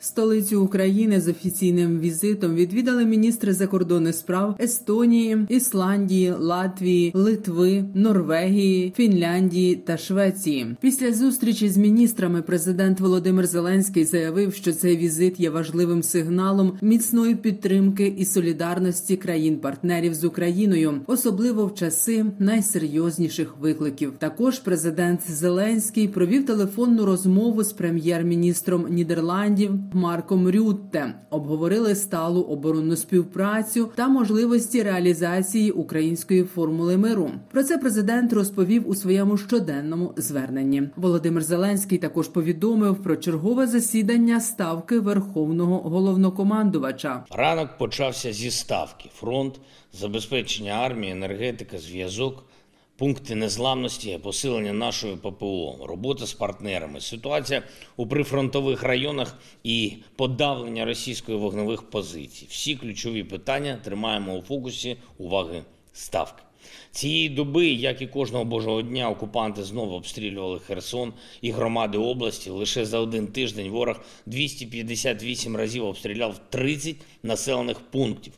Столицю України з офіційним візитом відвідали міністри закордонних справ Естонії, Ісландії, Латвії, Литви, Норвегії, Фінляндії та Швеції. Після зустрічі з міністрами президент Володимир Зеленський заявив, що цей візит є важливим сигналом міцної підтримки і солідарності країн-партнерів з Україною, особливо в часи найсерйозніших викликів. Також президент Зеленський провів телефонну розмову з прем'єр-міністром Нідерландів. Марком Рютте обговорили сталу оборонну співпрацю та можливості реалізації української формули миру. Про це президент розповів у своєму щоденному зверненні. Володимир Зеленський також повідомив про чергове засідання ставки верховного головнокомандувача. Ранок почався зі ставки: фронт, забезпечення армії, енергетика, зв'язок. Пункти незламності, посилення нашої ППО, робота з партнерами, ситуація у прифронтових районах і подавлення російської вогневих позицій. Всі ключові питання тримаємо у фокусі уваги ставки. Цієї доби, як і кожного божого дня, окупанти знову обстрілювали Херсон і громади області. Лише за один тиждень ворог 258 разів обстріляв 30 населених пунктів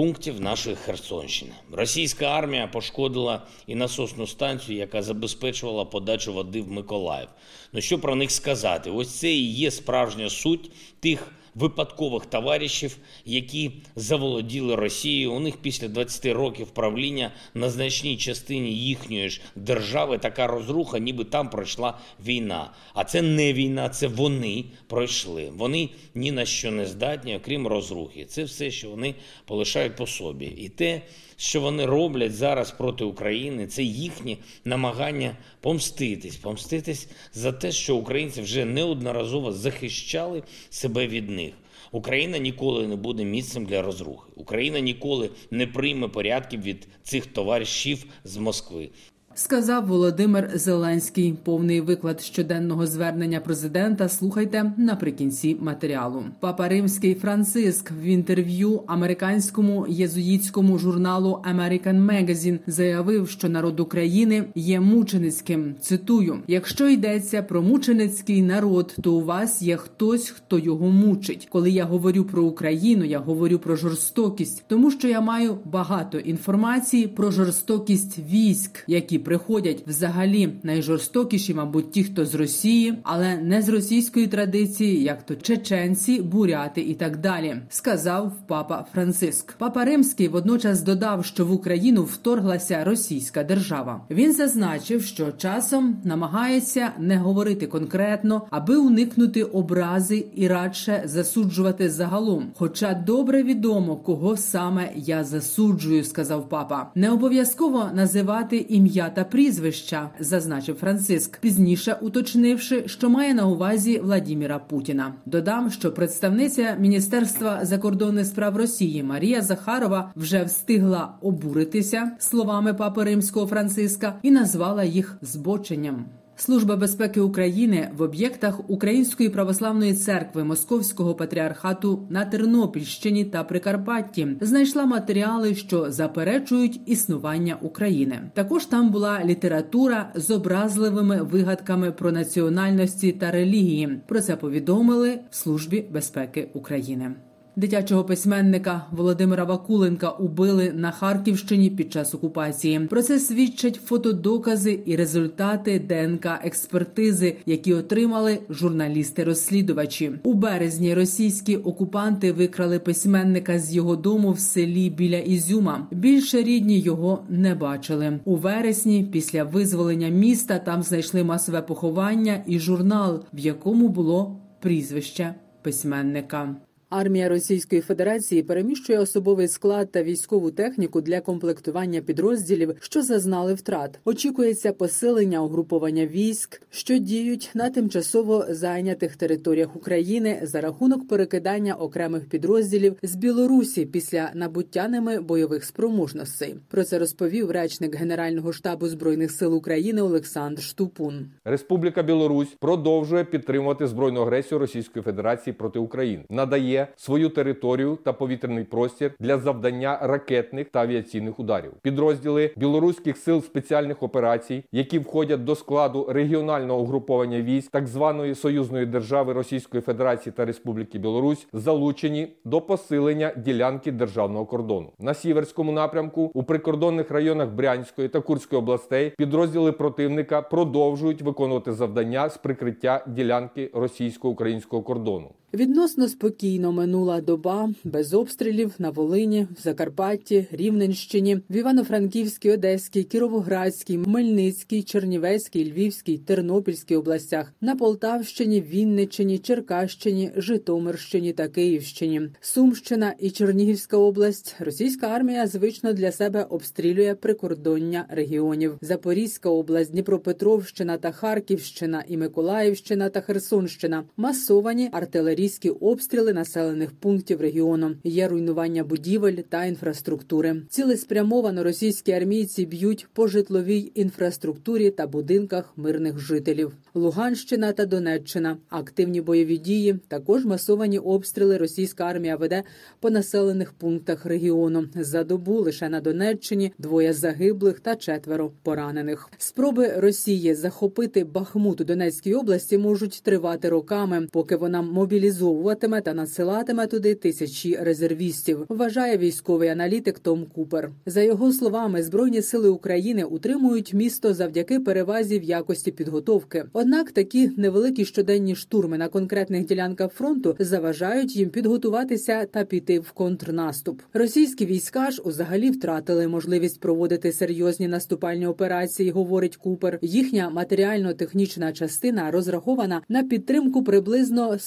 пунктів нашої Херсонщини. Російська армія пошкодила і насосну станцію, яка забезпечувала подачу води в Миколаїв. Ну що про них сказати? Ось це і є справжня суть тих випадкових товаришів, які заволоділи Росією. У них після 20 років правління на значній частині їхньої ж держави така розруха, ніби там пройшла війна. А це не війна, це вони пройшли. Вони ні на що не здатні, окрім розрухи. Це все, що вони полишають по собі. І те, що вони роблять зараз проти України, це їхні намагання помститись, помститись за те, що українці вже неодноразово захищали себе від них. Україна ніколи не буде місцем для розрухи. Україна ніколи не прийме порядків від цих товаришів з Москви. Сказав Володимир Зеленський. Повний виклад щоденного звернення президента. Слухайте наприкінці матеріалу. Папа Римський Франциск в інтерв'ю американському єзуїтському журналу American Magazine заявив, що народ України є мученицьким. Цитую: якщо йдеться про мученицький народ, то у вас є хтось, хто його мучить. Коли я говорю про Україну, я говорю про жорстокість, тому що я маю багато інформації про жорстокість військ, які приходять взагалі найжорстокіші, мабуть, ті, хто з Росії, але не з російської традиції, як то чеченці, буряти і так далі, сказав папа Франциск. Папа Римський водночас додав, що в Україну вторглася російська держава. Він зазначив, що часом намагається не говорити конкретно, аби уникнути образи і радше засуджувати загалом. Хоча добре відомо, кого саме я засуджую, сказав папа. Не обов'язково називати ім'я та прізвища, зазначив Франциск, пізніше уточнивши, що має на увазі Владіміра Путіна. Додам, що представниця Міністерства закордонних справ Росії Марія Захарова вже встигла обуритися словами папи римського Франциска і назвала їх збоченням. Служба безпеки України в об'єктах Української православної церкви Московського патріархату на Тернопільщині та Прикарпатті знайшла матеріали, що заперечують існування України. Також там була література з образливими вигадками про національності та релігії. Про це повідомили в службі безпеки України. Дитячого письменника Володимира Вакуленка убили на Харківщині під час окупації. Про це свідчать фотодокази і результати ДНК експертизи, які отримали журналісти-розслідувачі. У березні російські окупанти викрали письменника з його дому в селі біля Ізюма. Більше рідні його не бачили. У вересні, після визволення міста, там знайшли масове поховання і журнал, в якому було прізвище письменника. Армія Російської Федерації переміщує особовий склад та військову техніку для комплектування підрозділів, що зазнали втрат. Очікується посилення угруповання військ, що діють на тимчасово зайнятих територіях України за рахунок перекидання окремих підрозділів з Білорусі після набуття ними бойових спроможностей. Про це розповів речник Генерального штабу збройних сил України Олександр Штупун. Республіка Білорусь продовжує підтримувати збройну агресію Російської Федерації проти України, надає свою територію та повітряний простір для завдання ракетних та авіаційних ударів. Підрозділи білоруських сил спеціальних операцій, які входять до складу регіонального угруповання військ так званої союзної держави Російської Федерації та Республіки Білорусь, залучені до посилення ділянки державного кордону на сіверському напрямку у прикордонних районах Брянської та Курської областей. Підрозділи противника продовжують виконувати завдання з прикриття ділянки російсько-українського кордону. Відносно спокійно минула доба без обстрілів на Волині, в Закарпатті, Рівненщині, в Івано-Франківській, Одеській, Кіровоградській, Хмельницькій, Чернівецькій, Львівській, Тернопільській областях, на Полтавщині, Вінниччині, Черкащині, Житомирщині та Київщині, Сумщина і Чернігівська область. Російська армія звично для себе обстрілює прикордоння регіонів: Запорізька область, Дніпропетровщина та Харківщина, і Миколаївщина та Херсонщина, масовані артилерійські обстріли населених пунктів регіону. Є руйнування будівель та інфраструктури. Цілеспрямовано російські армійці б'ють по житловій інфраструктурі та будинках мирних жителів. Луганщина та Донеччина. Активні бойові дії. Також масовані обстріли. Російська армія веде по населених пунктах регіону. За добу лише на Донеччині двоє загиблих та четверо поранених. Спроби Росії захопити Бахмут у Донецькій області можуть тривати роками, поки вона мобілізовуватиме та надсилатиме туди тисячі резервістів. Вважає військовий аналітик Том Купер. За його словами, збройні сили України утримують місто завдяки перевазі в якості підготовки. Однак такі невеликі щоденні штурми на конкретних ділянках фронту заважають їм підготуватися та піти в контрнаступ. Російські війська ж узагалі втратили можливість проводити серйозні наступальні операції. Говорить Купер. Їхня матеріально-технічна частина розрахована на підтримку приблизно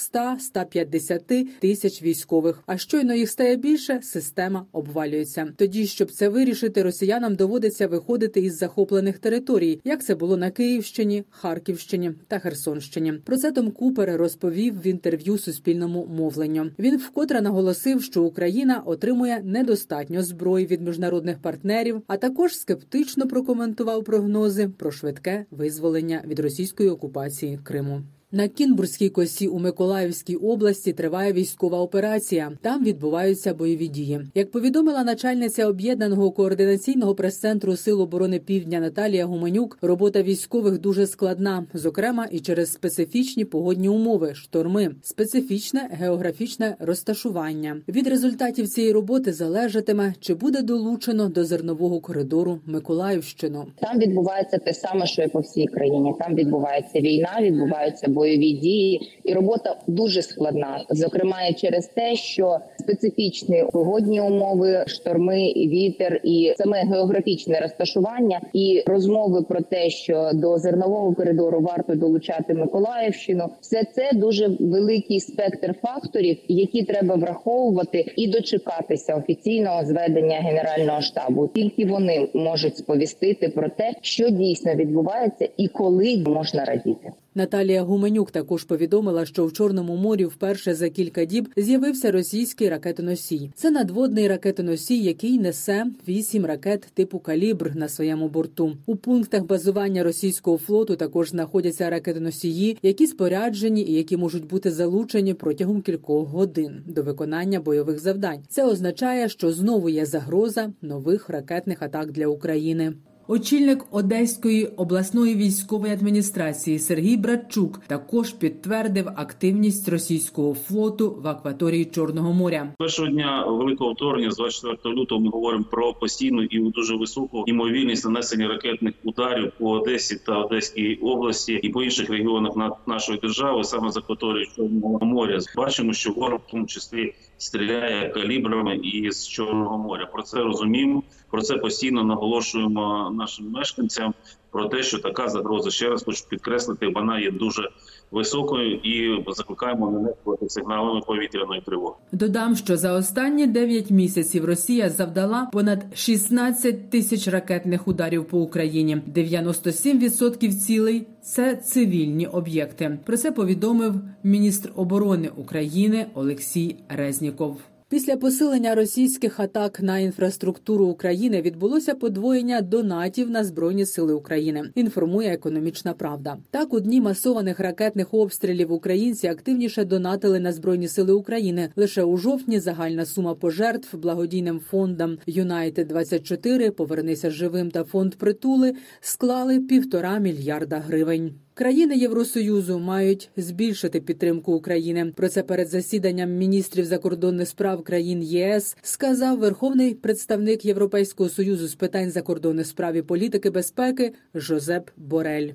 100-150 тисяч військових. А щойно їх стає більше, система обвалюється. Тоді, щоб це вирішити, росіянам доводиться виходити із захоплених територій, як це було на Київщині, Харківщині та Херсонщині. Про це Том Купер розповів в інтерв'ю Суспільному мовленню. Він вкотре наголосив, що Україна отримує недостатньо зброї від міжнародних партнерів, а також скептично прокоментував прогнози про швидке визволення від російської окупації Криму. На Кінбурзькій косі у Миколаївській області триває військова операція. Там відбуваються бойові дії. Як повідомила начальниця об'єднаного координаційного прес-центру Сил оборони Півдня Наталія Гуменюк, робота військових дуже складна, зокрема і через специфічні погодні умови, шторми, специфічне географічне розташування. Від результатів цієї роботи залежатиме, чи буде долучено до зернового коридору Миколаївщину. Там відбувається те саме, що і по всій країні. Там відбувається війна, відбуваються бойові дії, і робота дуже складна. Зокрема, і через те, що специфічні погодні умови, шторми, вітер і саме географічне розташування і розмови про те, що до зернового коридору варто долучати Миколаївщину, все це дуже великий спектр факторів, які треба враховувати і дочекатися офіційного зведення генерального штабу. Тільки вони можуть сповістити про те, що дійсно відбувається і коли можна радіти. Наталія Гуменюк також повідомила, що в Чорному морі вперше за кілька діб з'явився російський ракетоносій. Це надводний ракетоносій, який несе вісім ракет типу калібр на своєму борту. У пунктах базування російського флоту також знаходяться ракетоносії, які споряджені і які можуть бути залучені протягом кількох годин до виконання бойових завдань. Це означає, що знову є загроза нових ракетних атак для України. Очільник Одеської обласної військової адміністрації Сергій Братчук також підтвердив активність російського флоту в акваторії Чорного моря. Першого дня великого вторгнення, з 24 лютого, ми говоримо про постійну і дуже високу ймовірність нанесення ракетних ударів по Одесі та Одеській області і по інших регіонах нашої держави, саме з акваторії Чорного моря. Бачимо, що ворог в тому числі стріляє калібрами і з Чорного моря. Про це розуміємо. Про це постійно наголошуємо нашим мешканцям про те, що така загроза ще раз хочу підкреслити, вона є дуже високою і закликаємо не нехтувати сигналами повітряної тривоги. Додам, що за останні 9 місяців Росія завдала понад 16 тисяч ракетних ударів по Україні. 97% цілей це цивільні об'єкти. Про це повідомив міністр оборони України Олексій Резніков. Після посилення російських атак на інфраструктуру України відбулося подвоєння донатів на збройні сили України. Інформує економічна правда. Так у дні масованих ракетних обстрілів українці активніше донатили на збройні сили України. Лише у жовтні загальна сума пожертв благодійним фондам Юнайтед 24 Повернися живим та фонд притули склали півтора мільярда гривень. Країни Євросоюзу мають збільшити підтримку України. Про це перед засіданням міністрів закордонних справ країн ЄС сказав верховний представник Європейського союзу з питань закордонних справ і політики безпеки Жозеп Борель.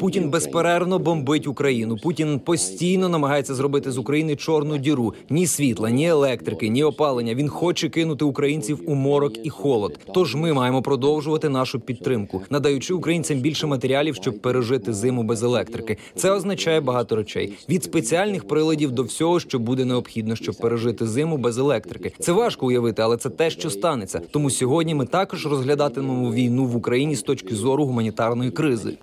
Путін безперервно бомбить Україну. Путін постійно намагається зробити з України чорну діру. Ні світла, ні електрики, ні опалення. Він хоче кинути українців у морок і холод. Тож ми маємо продовжувати нашу підтримку, надаючи українцям більше матеріалів, щоб пережити зиму без електрики. Це означає багато речей від спеціальних приладів до всього, що буде необхідно, щоб пережити зиму без електрики. Це важко уявити, але це те, що станеться. Тому сьогодні ми також розглядатимемо війну в Україні з точки зору гуманітарної кризи.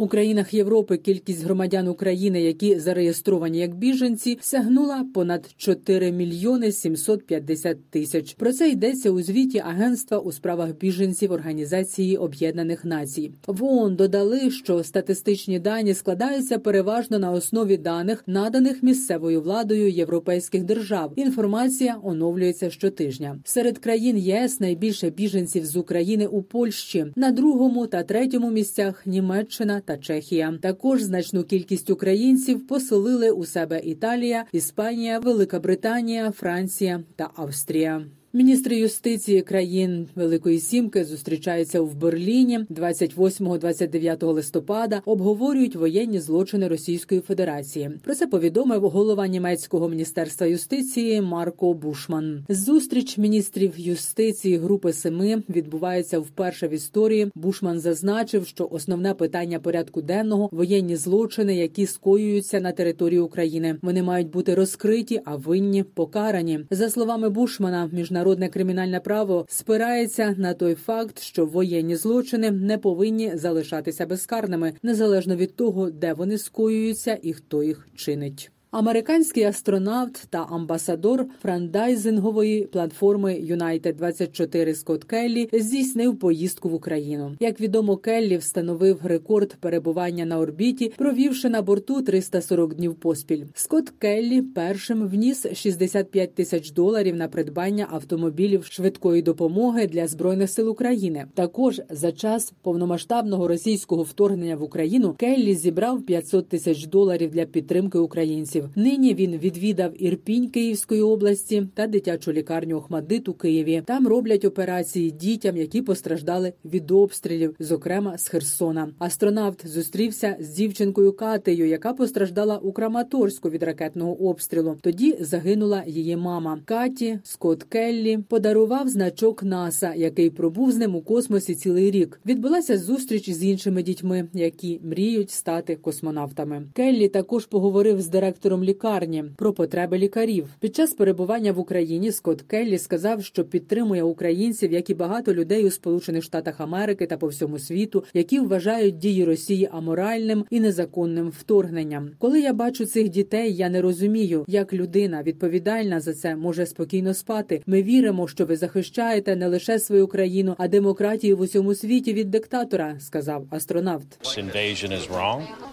У країнах Європи кількість громадян України, які зареєстровані як біженці, сягнула понад 4 мільйони 750 тисяч. Про це йдеться у звіті Агентства у справах біженців Організації Об'єднаних Націй. В ООН додали, що статистичні дані складаються переважно на основі даних, наданих місцевою владою європейських держав. Інформація оновлюється щотижня. Серед країн ЄС найбільше біженців з України у Польщі на другому та третьому місцях Німеччина та Чехія. Також значну кількість українців поселили у себе Італія, Іспанія, Велика Британія, Франція та Австрія. Міністри юстиції країн Великої Сімки зустрічаються в Берліні 28-29 листопада. Обговорюють воєнні злочини Російської Федерації. Про це повідомив голова німецького міністерства юстиції Марко Бушман. Зустріч міністрів юстиції Групи Семи відбувається вперше в історії. Бушман зазначив, що основне питання порядку денного воєнні злочини, які скоюються на території України. Вони мають бути розкриті, а винні покарані. За словами Бушмана, міжнародні Міжнародне кримінальне право спирається на той факт, що воєнні злочини не повинні залишатися безкарними, незалежно від того, де вони скоюються і хто їх чинить. Американський астронавт та амбасадор франдайзингової платформи United 24 Скотт Келлі здійснив поїздку в Україну. Як відомо, Келлі встановив рекорд перебування на орбіті, провівши на борту 340 днів поспіль. Скотт Келлі першим вніс 65 тисяч доларів на придбання автомобілів швидкої допомоги для збройних сил України. Також за час повномасштабного російського вторгнення в Україну Келлі зібрав 500 тисяч доларів для підтримки українців. Нині він відвідав Ірпінь Київської області та дитячу лікарню Охмадит у Києві. Там роблять операції дітям, які постраждали від обстрілів, зокрема з Херсона. Астронавт зустрівся з дівчинкою Катею, яка постраждала у Краматорську від ракетного обстрілу. Тоді загинула її мама. Каті Скотт Келлі подарував значок НАСА, який пробув з ним у космосі цілий рік. Відбулася зустріч з іншими дітьми, які мріють стати космонавтами. Келлі також поговорив з директором лікарні про потреби лікарів. Під час перебування в Україні Скотт Келлі сказав, що підтримує українців, як і багато людей у Сполучених Штатах Америки та по всьому світу, які вважають дії Росії аморальним і незаконним вторгненням. Коли я бачу цих дітей, я не розумію, як людина відповідальна за це може спокійно спати. Ми віримо, що ви захищаєте не лише свою країну, а демократію в усьому світі від диктатора, сказав астронавт.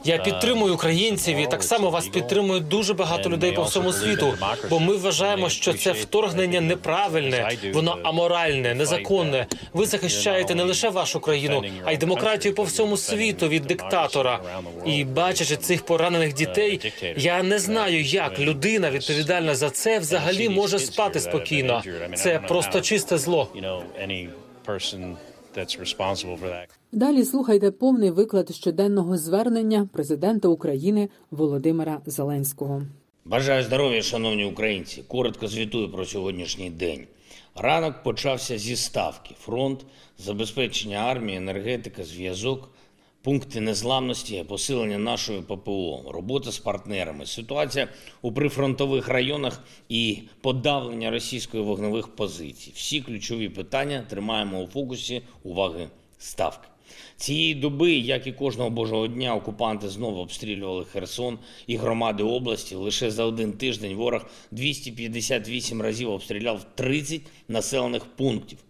Я підтримую українців і так само вас підтримують дуже багато людей по всьому світу. Бо ми вважаємо, що це вторгнення неправильне, воно аморальне, незаконне. Ви захищаєте не лише вашу країну, а й демократію по всьому світу від диктатора. І бачачи цих поранених дітей, я не знаю, як людина відповідальна за це взагалі може спати спокійно. Це просто чисте зло. Далі слухайте повний виклад щоденного звернення президента України Володимира Зеленського. Бажаю здоров'я, шановні українці. Коротко звітую про сьогоднішній день. Ранок почався зі ставки: фронт, забезпечення армії, енергетика, зв'язок, пункти незламності, посилення нашої ППО, робота з партнерами, ситуація у прифронтових районах і подавлення російської вогневих позицій. Всі ключові питання тримаємо у фокусі уваги ставки. Цієї доби, як і кожного божого дня, окупанти знову обстрілювали Херсон і громади області. Лише за один тиждень ворог 258 разів обстріляв 30 населених пунктів.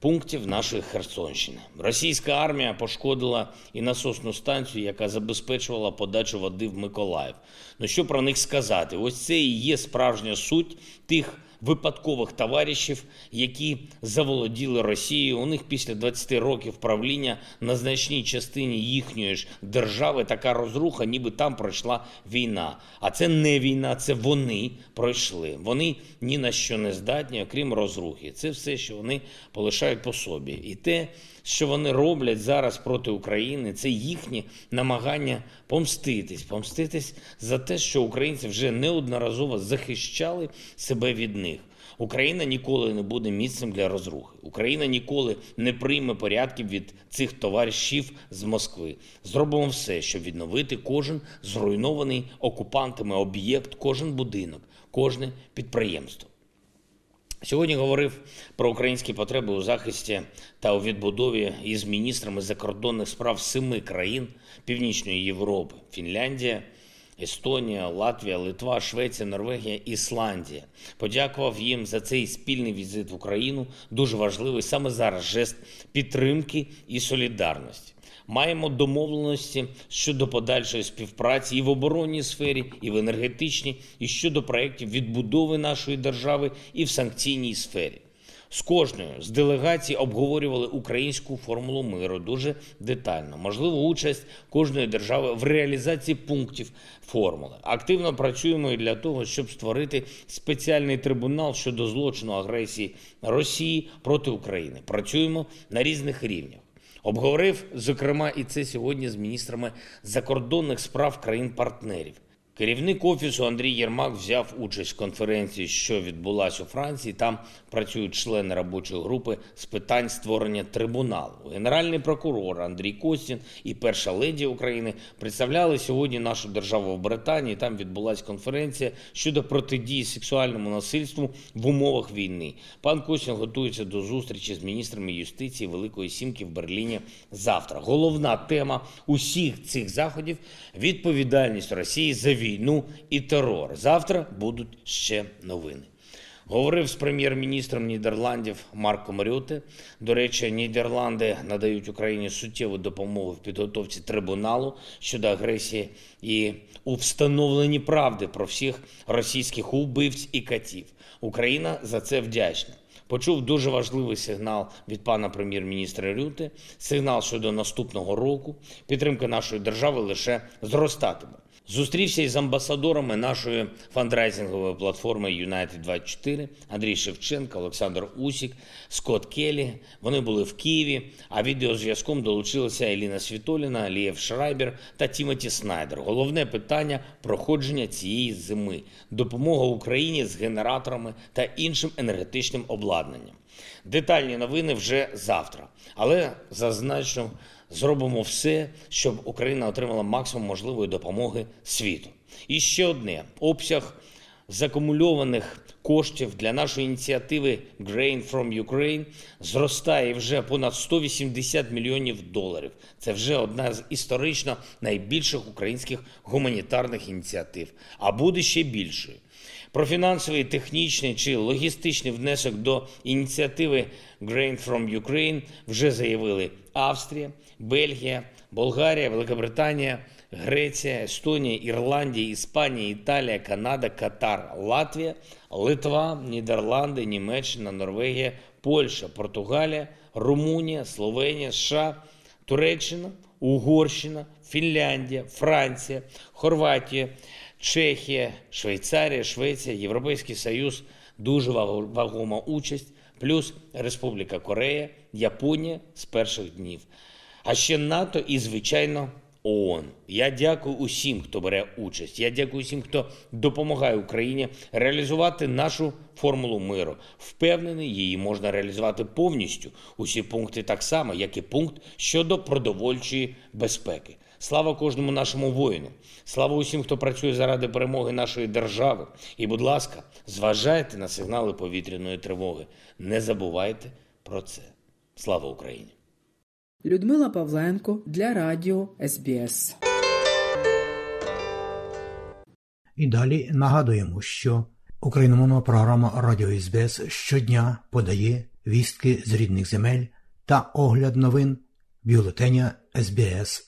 Пунктів нашої Херсонщини. Російська армія пошкодила і насосну станцію, яка забезпечувала подачу води в Миколаїв. Ну що про них сказати? Ось це і є справжня суть тих випадкових товаришів, які заволоділи Росією. У них після 20 років правління на значній частині їхньої ж держави така розруха, ніби там пройшла війна. А це не війна, це вони пройшли. Вони ні на що не здатні, окрім розрухи. Це все, що вони полишають по собі. І те, що вони роблять зараз проти України, це їхні намагання помститись, помститись за те, що українці вже неодноразово захищали себе від них. Україна ніколи не буде місцем для розрухи. Україна ніколи не прийме порядків від цих товаришів з Москви. Зробимо все, щоб відновити кожен зруйнований окупантами об'єкт, кожен будинок, кожне підприємство. Сьогодні говорив про українські потреби у захисті та у відбудові із міністрами закордонних справ семи країн Північної Європи: Фінляндія, Естонія, Латвія, Литва, Швеція, Норвегія, Ісландія. Подякував їм за цей спільний візит в Україну. Дуже важливий саме зараз жест підтримки і солідарності. Маємо домовленості щодо подальшої співпраці і в оборонній сфері, і в енергетичній, і щодо проєктів відбудови нашої держави, і в санкційній сфері. З кожною з делегацій обговорювали українську формулу миру дуже детально. Можливо, участь кожної держави в реалізації пунктів формули. Активно працюємо і для того, щоб створити спеціальний трибунал щодо злочину агресії Росії проти України. Працюємо на різних рівнях. Обговорив, зокрема, і це сьогодні з міністрами закордонних справ країн-партнерів. Керівник офісу Андрій Єрмак взяв участь в конференції, що відбулася у Франції. Там працюють члени робочої групи з питань створення трибуналу. Генеральний прокурор Андрій Костін і перша леді України представляли сьогодні нашу державу в Британії. Там відбулася конференція щодо протидії сексуальному насильству в умовах війни. Пан Костін готується до зустрічі з міністрами юстиції Великої Сімки в Берліні завтра. Головна тема усіх цих заходів відповідальність Росії за війну війну і терор. Завтра будуть ще новини. Говорив з прем'єр-міністром Нідерландів Марком Рюте. До речі, Нідерланди надають Україні суттєву допомогу в підготовці трибуналу щодо агресії і у встановленні правди про всіх російських убивць і катів. Україна за це вдячна. Почув дуже важливий сигнал від пана прем'єр-міністра Рюте. Сигнал щодо наступного року. Підтримка нашої держави лише зростатиме. Зустрівся із амбасадорами нашої фандрайзингової платформи United 24 Андрій Шевченко, Олександр Усік, Скотт Келі. Вони були в Києві. А відеозв'язком долучилися Еліна Світоліна, Лієв Шрайбер та Тімоті Снайдер. Головне питання проходження цієї зими, допомога Україні з генераторами та іншим енергетичним обладнанням. Детальні новини вже завтра, але зазначу зробимо все, щоб Україна отримала максимум можливої допомоги світу. І ще одне обсяг закумульованих коштів для нашої ініціативи Grain from Ukraine зростає вже понад 180 мільйонів доларів. Це вже одна з історично найбільших українських гуманітарних ініціатив, а буде ще більшою. Про фінансовий, технічний чи логістичний внесок до ініціативи Grain from Ukraine вже заявили Австрія, Бельгія, Болгарія, Великобританія, Греція, Естонія, Ірландія, Іспанія, Італія, Канада, Катар, Латвія, Литва, Нідерланди, Німеччина, Норвегія, Польща, Португалія, Румунія, Словенія, США, Туреччина, Угорщина, Фінляндія, Франція, Хорватія, Чехія, Швейцарія, Швеція, Європейський Союз, дуже вагома участь, плюс Республіка Корея, Японія з перших днів. А ще НАТО і, звичайно, ООН. Я дякую усім, хто бере участь. Я дякую усім, хто допомагає Україні реалізувати нашу формулу миру. Впевнений, її можна реалізувати повністю. Усі пункти так само, як і пункт щодо продовольчої безпеки. Слава кожному нашому воїну. Слава усім, хто працює заради перемоги нашої держави. І, будь ласка, зважайте на сигнали повітряної тривоги. Не забувайте про це. Слава Україні! Людмила Павленко для Радіо СБС. І далі нагадуємо, що україномовна програма Радіо СБС щодня подає вістки з рідних земель та огляд новин бюлетеня СБС